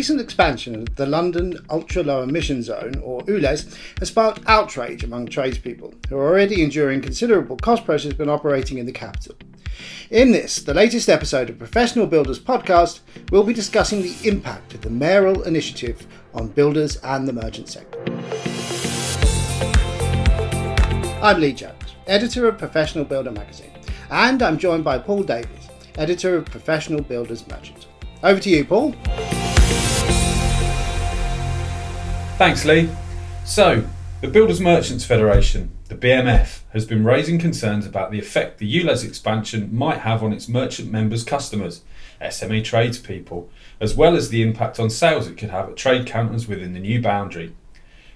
recent expansion of the London Ultra Low Emission Zone, or ULEZ, has sparked outrage among tradespeople who are already enduring considerable cost pressures when operating in the capital. In this, the latest episode of Professional Builders Podcast, we'll be discussing the impact of the mayoral initiative on builders and the merchant sector. I'm Lee Jones, editor of Professional Builder magazine, and I'm joined by Paul Davies, editor of Professional Builders Merchant. Over to you, Paul. Thanks, Lee. So, the Builders Merchants Federation, the BMF, has been raising concerns about the effect the ULEZ expansion might have on its merchant members' customers, SME tradespeople, as well as the impact on sales it could have at trade counters within the new boundary.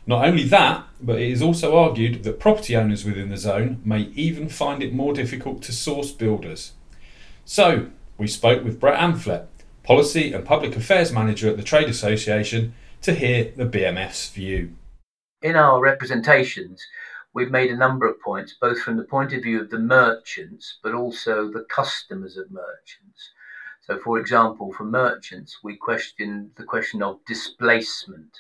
Not only that, but it is also argued that property owners within the zone may even find it more difficult to source builders. So, we spoke with Brett Amphlett, Policy and Public Affairs Manager at the Trade Association, to hear the BMF's view in our representations, we've made a number of points, both from the point of view of the merchants, but also the customers of merchants. So, for example, for merchants, we question the question of displacement,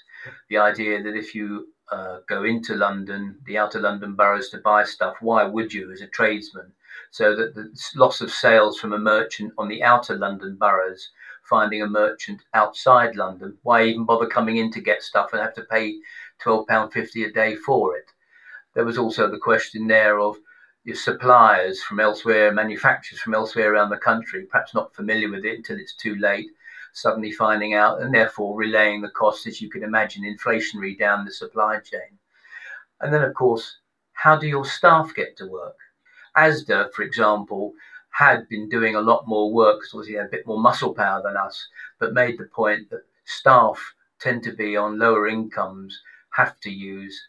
the idea that if you uh, go into London, the outer London boroughs to buy stuff, why would you as a tradesman? So that the loss of sales from a merchant on the outer London boroughs, finding a merchant outside London, why even bother coming in to get stuff and have to pay £12.50 a day for it. There was also the question there of your suppliers from elsewhere, manufacturers from elsewhere around the country, perhaps not familiar with it until it's too late, suddenly finding out and therefore relaying the costs, as you can imagine, inflationary down the supply chain. And then, of course, how do your staff get to work? ASDA, for example, had been doing a lot more work because obviously had a bit more muscle power than us, but made the point that staff tend to be on lower incomes have to use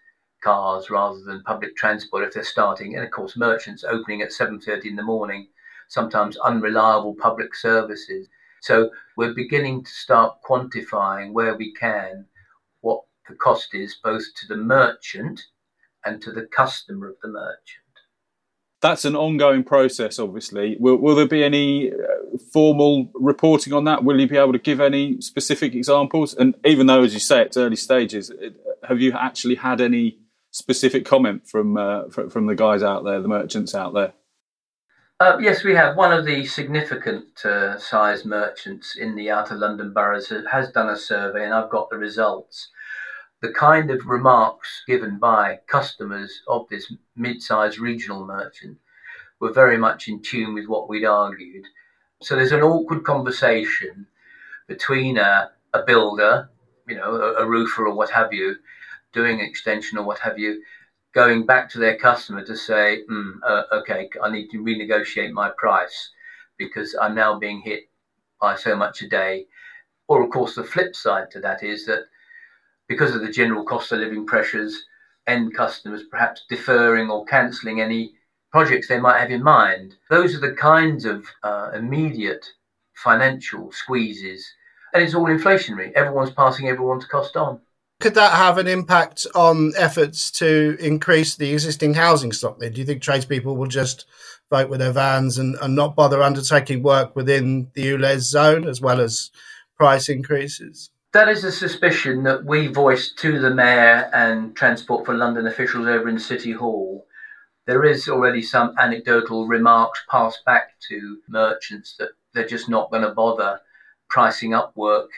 cars rather than public transport if they're starting. And of course, merchants opening at 7:30 in the morning, sometimes unreliable public services. So we're beginning to start quantifying where we can what the cost is both to the merchant and to the customer of the merchant that's an ongoing process, obviously. Will, will there be any uh, formal reporting on that? Will you be able to give any specific examples? And even though, as you say, it's early stages, have you actually had any specific comment from uh, from the guys out there, the merchants out there? Uh, yes, we have. One of the significant uh, size merchants in the outer London boroughs has done a survey, and I've got the results. The kind of remarks given by customers of this mid sized regional merchant were very much in tune with what we'd argued. So there's an awkward conversation between a, a builder, you know, a, a roofer or what have you, doing extension or what have you, going back to their customer to say, mm, uh, okay, I need to renegotiate my price because I'm now being hit by so much a day. Or, of course, the flip side to that is that because of the general cost of living pressures, end customers perhaps deferring or cancelling any projects they might have in mind. Those are the kinds of uh, immediate financial squeezes, and it's all inflationary. Everyone's passing everyone's cost on. Could that have an impact on efforts to increase the existing housing stock? Then, do you think tradespeople will just vote with their vans and, and not bother undertaking work within the ULEZ zone, as well as price increases? That is a suspicion that we voiced to the Mayor and Transport for London officials over in City Hall. There is already some anecdotal remarks passed back to merchants that they're just not going to bother pricing up work.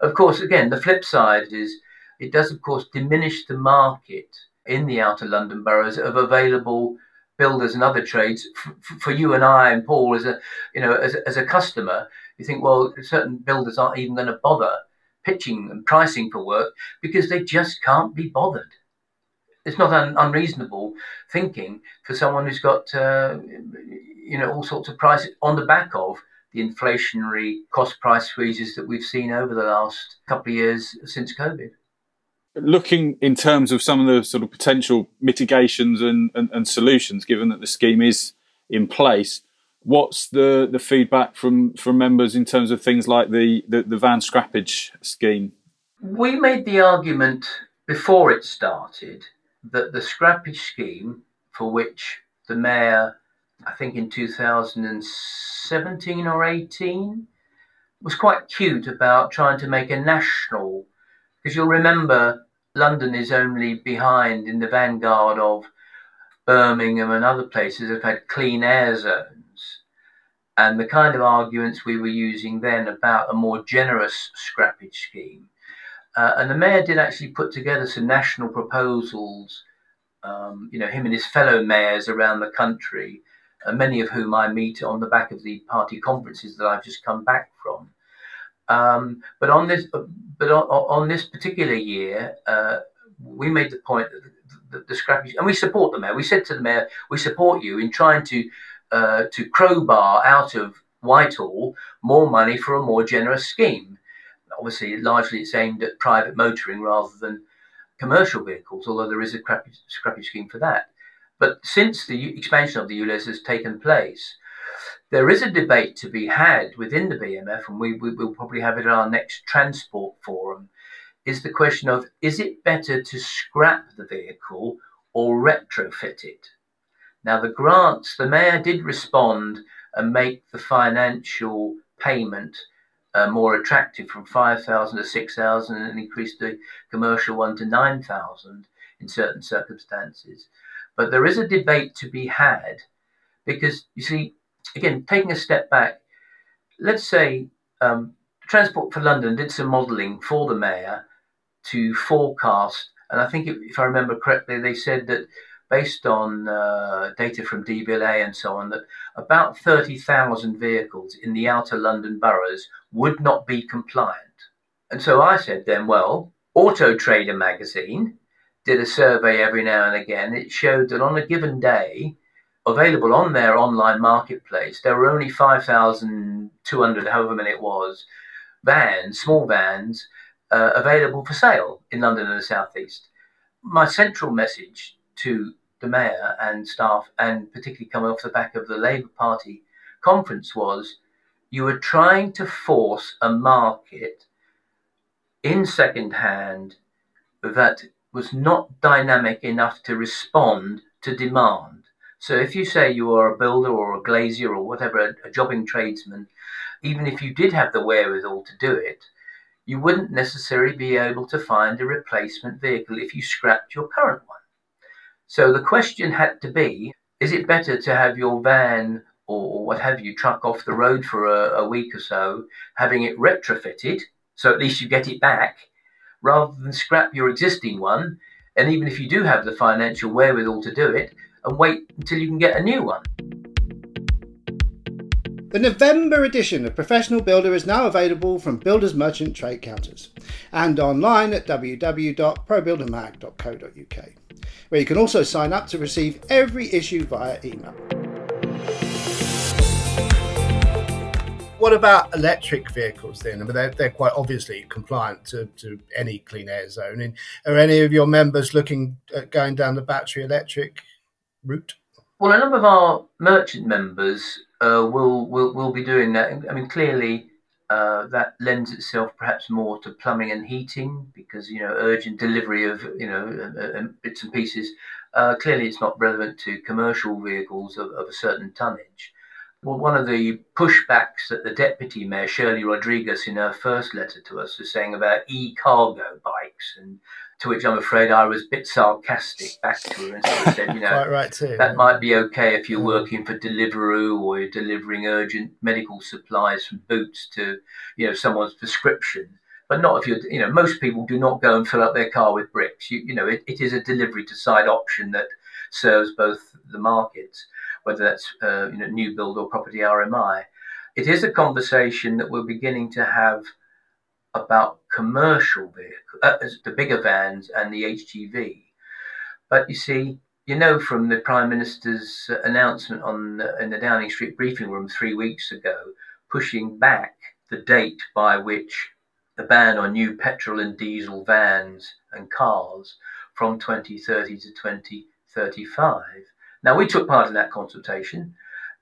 Of course, again, the flip side is it does, of course, diminish the market in the outer London boroughs of available builders and other trades for, you and I and Paul as a you know as, as a customer. You think, well, certain builders aren't even going to bother pitching and pricing for work because they just can't be bothered. It's not an unreasonable thinking for someone who's got uh, you know all sorts of prices on the back of the inflationary cost price squeezes that we've seen over the last couple of years since COVID. Looking in terms of some of the sort of potential mitigations and, and, and solutions, given that the scheme is in place, What's the, the feedback from, from members in terms of things like the, the, the van scrappage scheme? We made the argument before it started that the scrappage scheme, for which the mayor, I think in 2017 or 18, was quite cute about trying to make a national, because you'll remember London is only behind in the vanguard of Birmingham and other places that have had clean air zones. And the kind of arguments we were using then about a more generous scrappage scheme. Uh, and the mayor did actually put together some national proposals, um, you know, him and his fellow mayors around the country, uh, many of whom I meet on the back of the party conferences that I've just come back from. Um, but on this, but on, on this particular year, uh, we made the point that the, the, the scrappy, and we support the mayor. We said to the mayor, we support you in trying to uh, to crowbar out of Whitehall more money for a more generous scheme. Obviously, largely it's aimed at private motoring rather than commercial vehicles, although there is a scrappy, scrappy scheme for that. But since the expansion of the ULEZ has taken place, there is a debate to be had within the BMF, and we, we will probably have it at our next transport forum. Is the question of is it better to scrap the vehicle or retrofit it? Now, the grants, the mayor did respond and make the financial payment uh, more attractive from 5,000 to 6,000 and increased the commercial one to 9,000 in certain circumstances. But there is a debate to be had because, you see, again, taking a step back, let's say um, Transport for London did some modelling for the mayor to forecast, and I think if I remember correctly, they said that based on uh, data from DVLA and so on, that about 30,000 vehicles in the outer London boroughs would not be compliant. And so I said then, well, Auto Trader magazine did a survey every now and again. It showed that on a given day, available on their online marketplace, there were only 5,200, however many it was, vans, small vans, uh, available for sale in London and the Southeast. My central message to the mayor and staff, and particularly coming off the back of the Labour Party conference, was you were trying to force a market in second hand that was not dynamic enough to respond to demand. So if you say you are a builder or a glazier or whatever, a, jobbing tradesman, even if you did have the wherewithal to do it, you wouldn't necessarily be able to find a replacement vehicle if you scrapped your current one. So the question had to be is it better to have your van or what have you truck off the road for a, a week or so, having it retrofitted, so at least you get it back, rather than scrap your existing one? And even if you do have the financial wherewithal to do it, and wait until you can get a new one. The November edition of Professional Builder is now available from Builders Merchant Trade Counters and online at www.probuildermag.co.uk, where you can also sign up to receive every issue via email. What about electric vehicles then? I mean, they're, they're quite obviously compliant to, to any clean air zone. And are any of your members looking at going down the battery electric route? Well, a number of our merchant members uh, will, will will be doing that. I mean, clearly, uh, that lends itself perhaps more to plumbing and heating because you know urgent delivery of you know uh, uh bits and pieces. Uh, clearly, it's not relevant to commercial vehicles of, of a certain tonnage. Well, one of the pushbacks that the deputy mayor Shirley Rodrigues in her first letter to us was saying about e-cargo bikes and to which I'm afraid I was a bit sarcastic back to her and sort of said, you know, right too, that might be okay if you're working for Deliveroo or you're delivering urgent medical supplies from Boots to, you know, someone's prescription. But not if you're, you know, most people do not go and fill up their car with bricks. You, you know, it, it is a delivery to site option that serves both the markets, whether that's, uh, you know, new build or property RMI. It is a conversation that we're beginning to have about commercial vehicles, uh, the bigger vans and the HGV. But you see, you know from the Prime Minister's announcement on the, in the Downing Street briefing room three weeks ago, pushing back the date by which the ban on new petrol and diesel vans and cars from 2030 to 2035. Now, we took part in that consultation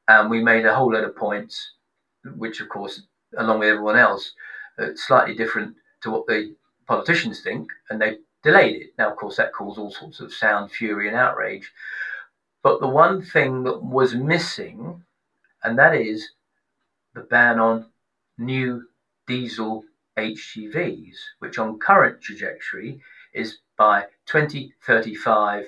and we made a whole lot of points, which, of course, along with everyone else, uh, slightly different to what the politicians think, and they delayed it. Now, of course, that caused all sorts of sound, fury, and outrage. But the one thing that was missing, and that is the ban on new diesel HGVs, which on current trajectory is by 2035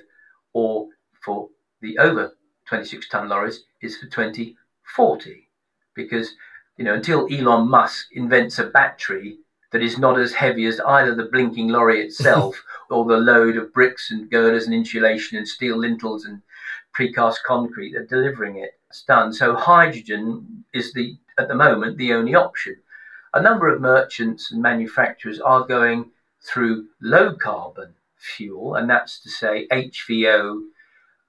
or for the over 26 ton lorries is for 2040 because you know until Elon Musk invents a battery that is not as heavy as either the blinking lorry itself or the load of bricks and girders and insulation and steel lintels and precast concrete that delivering it. It's done. So hydrogen is the at the moment the only option. A number of merchants and manufacturers are going through low carbon fuel, and that's to say HVO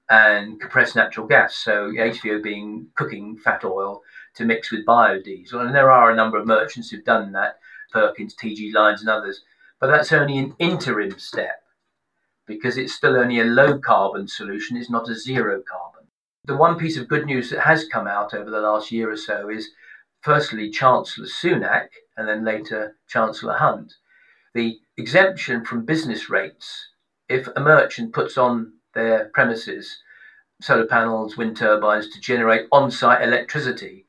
and compressed natural gas. So HVO being cooking fat oil to mix with biodiesel, and there are a number of merchants who've done that, Perkins, TG Lynes, and others. But that's only an interim step because it's still only a low carbon solution. It's not a zero carbon. The one piece of good news that has come out over the last year or so is, firstly, Chancellor Sunak, and then later Chancellor Hunt, the exemption from business rates. If a merchant puts on their premises solar panels, wind turbines to generate on site electricity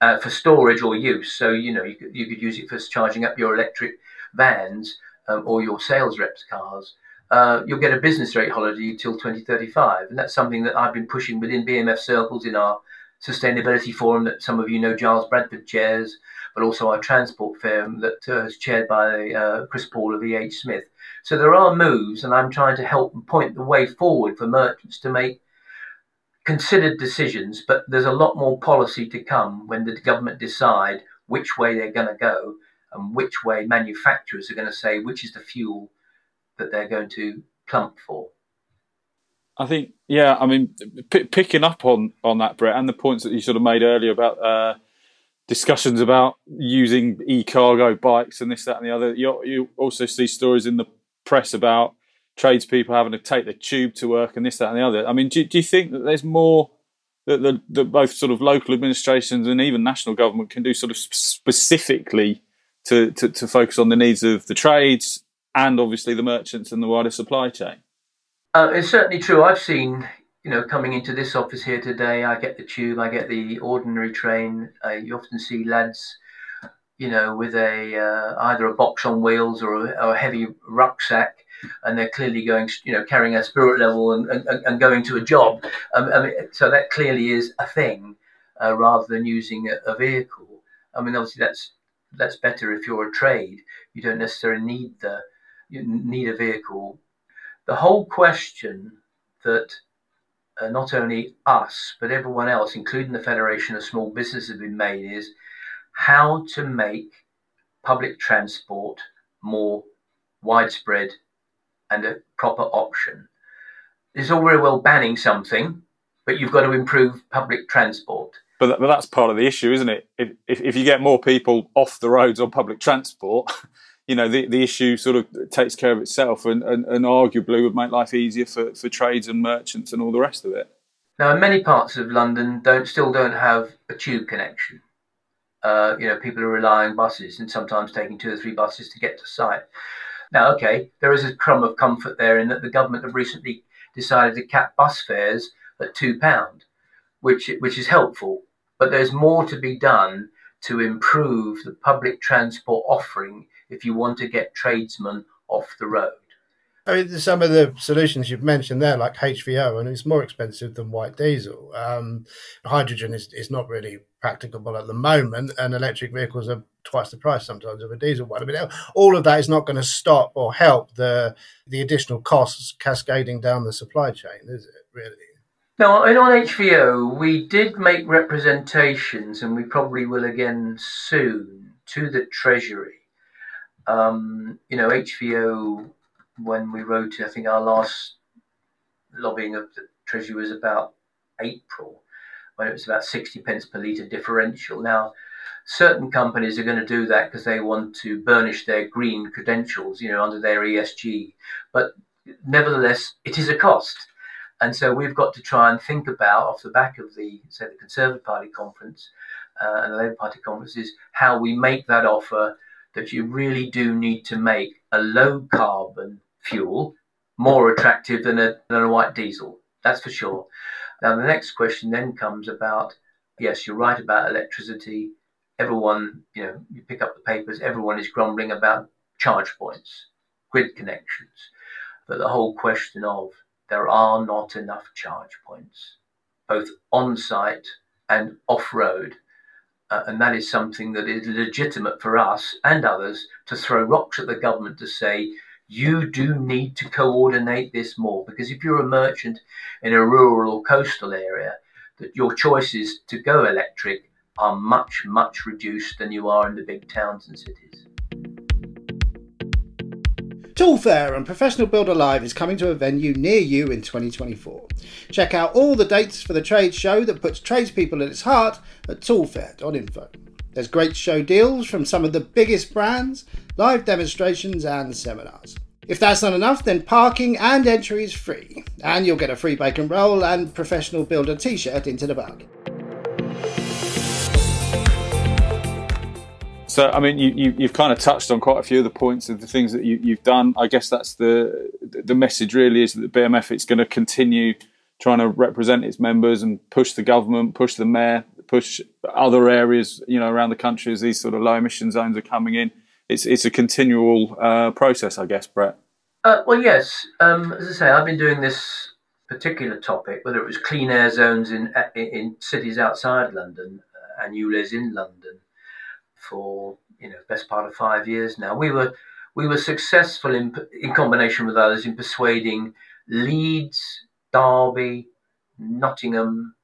uh, for storage or use. So, you know, you could, you could use it for charging up your electric vans um, or your sales reps' cars. Uh, you'll get a business rate holiday until 2035. And that's something that I've been pushing within BMF circles in our sustainability forum that some of you know Giles Bradford chairs, but also our transport firm that uh, is chaired by uh, Chris Paul of EH Smith. So there are moves, and I'm trying to help point the way forward for merchants to make considered decisions. But there's a lot more policy to come when the government decide which way they're going to go and which way manufacturers are going to say which is the fuel that they're going to plump for. I think, yeah, I mean, p- picking up on on that, Brett, and the points that you sort of made earlier about uh, discussions about using e-cargo bikes and this, that, and the other. You, you also see stories in the press about tradespeople having to take the tube to work and this, that, and the other. I mean, do, do you think that there's more that, the, that both sort of local administrations and even national government can do sort of specifically to, to, to focus on the needs of the trades and obviously the merchants and the wider supply chain? Uh, it's certainly true. I've seen, you know, coming into this office here today, I get the tube, I get the ordinary train. Uh, you often see lads, you know, with a uh, either a box on wheels or a, or a, heavy rucksack, and they're clearly going, you know, carrying a spirit level and, and, and going to a job. Um, I mean, so that clearly is a thing, uh, rather than using a, a vehicle. I mean, obviously that's that's better if you're a trade. You don't necessarily need the need a vehicle. The whole question that uh, not only us, but everyone else, including the Federation of Small Business, have been made is how to make public transport more widespread and a proper option. It's all very well banning something, but you've got to improve public transport. But, but that's part of the issue, isn't it? If, if, if you get more people off the roads on public transport, you know the, the issue sort of takes care of itself and, and, and arguably would make life easier for, for trades and merchants and all the rest of it. Now, in many parts of London, don't still don't have a tube connection. Uh, you know, people are relying on buses and sometimes taking two or three buses to get to site. Now, okay, there is a crumb of comfort there in that the government have recently decided to cap bus fares at two pound, which which is helpful. But there's more to be done to improve the public transport offering if you want to get tradesmen off the road. I mean, some of the solutions you've mentioned there, like HVO, and it's more expensive than white diesel. Um, hydrogen is, is not really practicable at the moment, and electric vehicles are twice the price sometimes of a diesel one. I mean, all of that is not going to stop or help the the additional costs cascading down the supply chain, is it? Really? Now, on HVO, we did make representations, and we probably will again soon, to the Treasury um, you know, HVO, when we wrote, it, I think our last lobbying of the Treasury was about April, when it was about 60 pence per litre differential. Now, certain companies are going to do that because they want to burnish their green credentials, you know, under their ESG. But nevertheless, it is a cost. And so we've got to try and think about, off the back of the, say, the Conservative Party conference uh, and the Labour Party conferences, how we make that offer that you really do need to make a low carbon fuel more attractive than a, than a white diesel. That's for sure. Now, the next question then comes about yes, you're right about electricity. everyone, you know, you pick up the papers, everyone is grumbling about charge points, grid connections. But the whole question of there are not enough charge points, both on site and off road. Uh, and that is something that is legitimate for us and others to throw rocks at the government to say, you do need to coordinate this more. Because if you're a merchant in a rural or coastal area, that your choices to go electric are much, much reduced than you are in the big towns and cities. Tool Fair and Professional Builder Live is coming to a venue near you in 2024. Check out all the dates for the trade show that puts tradespeople at its heart at toolfair.info. There's great show deals from some of the biggest brands, live demonstrations, and seminars. If that's not enough, then parking and entry is free, and you'll get a free bacon roll and professional builder t shirt into the bargain. So, I mean, you, you, have kind of touched on quite a few of the points of the things that you, have done. I guess that's the the message really is that the BMF it's going to continue trying to represent its members and push the government, push the mayor, push other areas, you know, around the country as these sort of low emission zones are coming in. It's it's a continual uh, process, I guess, Brett. Uh, well, yes. Um, as I say, I've been doing this particular topic, whether it was clean air zones in in cities outside London uh, and ULEZ in London for you know best part of five years now. We were we were successful in in combination with others in persuading Leeds, Derby, Nottingham,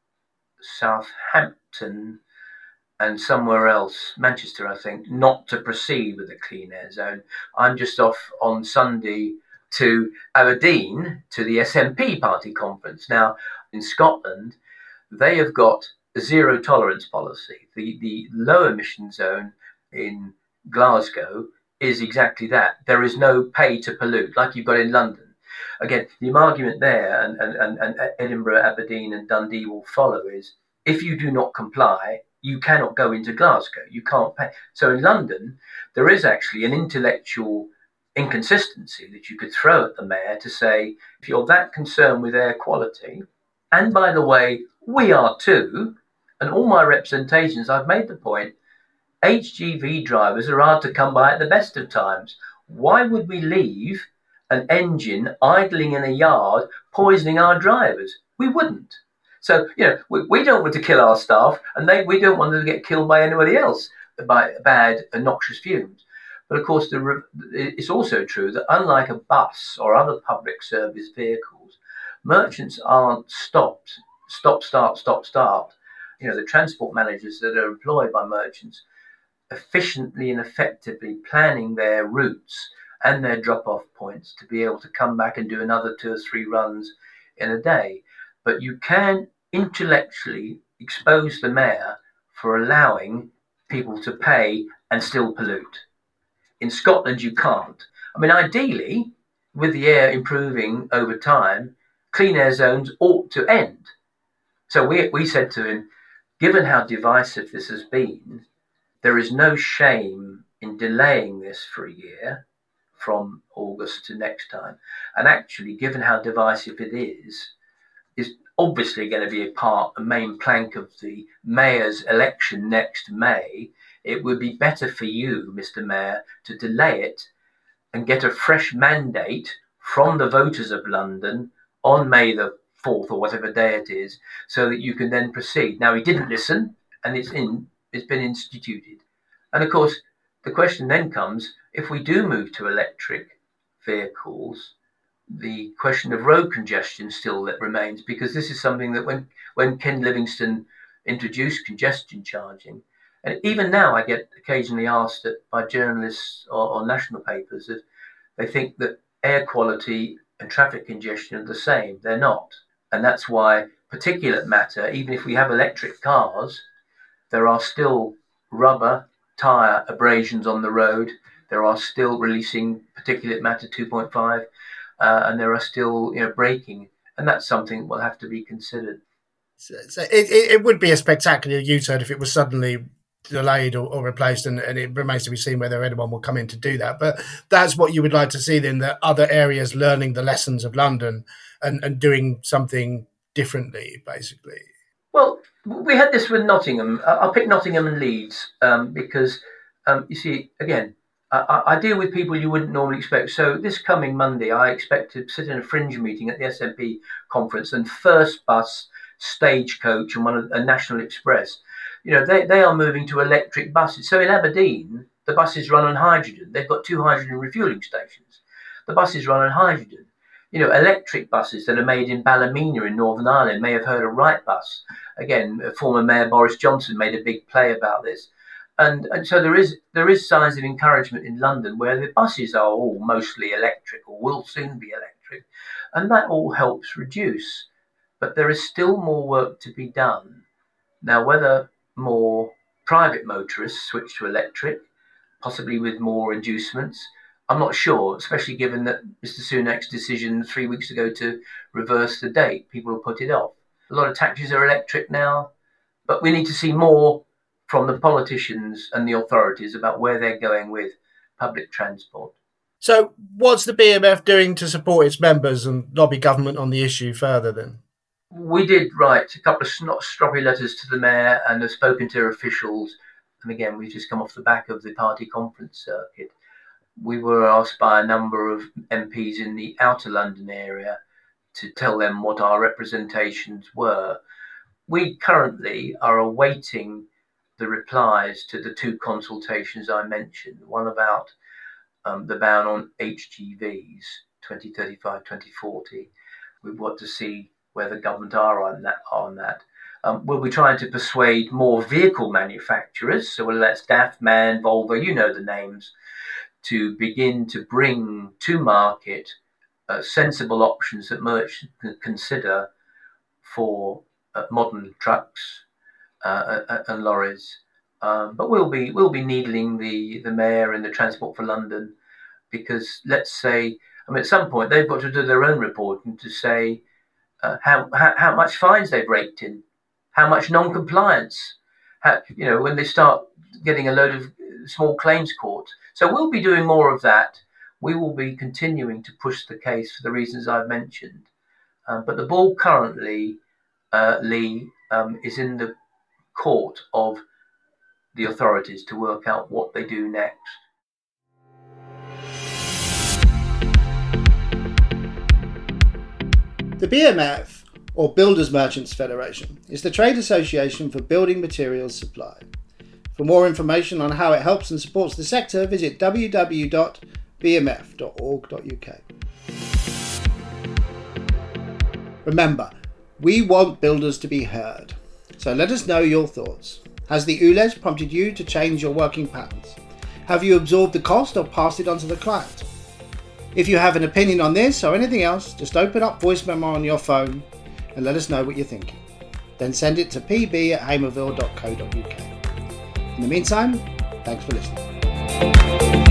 Southampton, and somewhere else, Manchester, I think, not to proceed with the clean air zone. I'm just off on Sunday to Aberdeen to the SNP party conference. Now, in Scotland, they have got a zero tolerance policy. The the low emission zone in Glasgow is exactly that. There is no pay to pollute like you've got in London. Again, the argument there, and, and, and Edinburgh, Aberdeen, and Dundee will follow is if you do not comply, you cannot go into Glasgow. You can't pay. So in London, there is actually an intellectual inconsistency that you could throw at the mayor to say, if you're that concerned with air quality, and by the way, we are too, and all my representations, I've made the point HGV drivers are hard to come by at the best of times. Why would we leave an engine idling in a yard poisoning our drivers? We wouldn't. So, you know, we, we don't want to kill our staff and they, we don't want them to get killed by anybody else by bad and noxious fumes. But of course, the, it's also true that unlike a bus or other public service vehicles, merchants aren't stopped, stop, start, stop, start you know, the transport managers that are employed by merchants efficiently and effectively planning their routes and their drop off points to be able to come back and do another two or three runs in a day. But you can intellectually expose the mayor for allowing people to pay and still pollute. In Scotland, you can't. I mean, ideally, with the air improving over time, clean air zones ought to end. So we, we said to him, Given how divisive this has been, there is no shame in delaying this for a year from August to next time. And actually, given how divisive it is, is obviously going to be a part, a main plank of the mayor's election next May. It would be better for you, Mr. Mayor, to delay it and get a fresh mandate from the voters of London on May the fourth or whatever day it is, so that you can then proceed. Now he didn't listen, and it's in it's been instituted. And of course, the question then comes: if we do move to electric vehicles, the question of road congestion still remains because this is something that when when Ken Livingstone introduced congestion charging, and even now I get occasionally asked by journalists or, or national papers that they think that air quality and traffic congestion are the same. They're not. And that's why particulate matter, even if we have electric cars, there are still rubber tire abrasions on the road. There are still releasing particulate matter 2.5, uh, and there are still you know braking, and that's something that will have to be considered. So, so it, it, would be a spectacular U-turn if it was suddenly delayed or, or replaced, and, and, it remains to be seen whether anyone will come in to do that. But that's what you would like to see then, that other areas learning the lessons of London and, and doing something differently, basically. Well, We had this with Nottingham. I'll pick Nottingham and Leeds um, because um, you see, again, I, I, deal with people you wouldn't normally expect. So this coming Monday, I expect to sit in a fringe meeting at the SNP conference, and First Bus, Stagecoach, and one of, a National Express, you know, they, they are moving to electric buses. So in Aberdeen, the buses run on hydrogen. They've got two hydrogen refueling stations. The buses run on hydrogen. You know, electric buses that are made in Ballymena in Northern Ireland may have heard of Wrightbus. Again, former Mayor Boris Johnson made a big play about this and and so there is there is signs of encouragement in London where the buses are all mostly electric or will soon be electric, and that all helps reduce. But there is still more work to be done. Now, whether more private motorists switch to electric, possibly with more inducements, I'm not sure, especially given that Mr. Sunak's decision three weeks ago to reverse the date, people will put it off. A lot of taxis are electric now, but we need to see more from the politicians and the authorities about where they're going with public transport. So, what's the BMF doing to support its members and lobby government on the issue further then? We did write a couple of stroppy letters to the mayor and have spoken to officials. And again, we've just come off the back of the party conference circuit. We were asked by a number of MPs in the outer London area to tell them what our representations were. We currently are awaiting the replies to the two consultations I mentioned, one about um, the ban on HGVs 2035 2040. We want to see where the government are on that. On that. Um, we'll be trying to persuade more vehicle manufacturers, so whether that's DAF, MAN, Volvo, you know the names, to begin to bring to market uh, sensible options that merchants can consider for uh, modern trucks, and lorries. Um, but we'll be we'll be needling the the mayor and the Transport for London because let's say I mean at some point they've got to do their own reporting to say uh, how, how, how much fines they've raked in, how much non-compliance, how, you know when they start getting a load of small claims court. So we'll be doing more of that. We will be continuing to push the case for the reasons I've mentioned. Um, but the ball currently, uh, Lee, um, is in the court of the authorities to work out what they do next. The BMF, or Builders Merchants Federation, is the trade association for building materials supply. For more information on how it helps and supports the sector, visit www.bmf.org.uk. Remember, we want builders to be heard. So let us know your thoughts. Has the ULEZ prompted you to change your working patterns? Have you absorbed the cost or passed it on to the client? If you have an opinion on this or anything else, just open up voice memo on your phone and let us know what you're thinking. Then send it to pb at hamerville.co.uk. In the meantime, thanks for listening.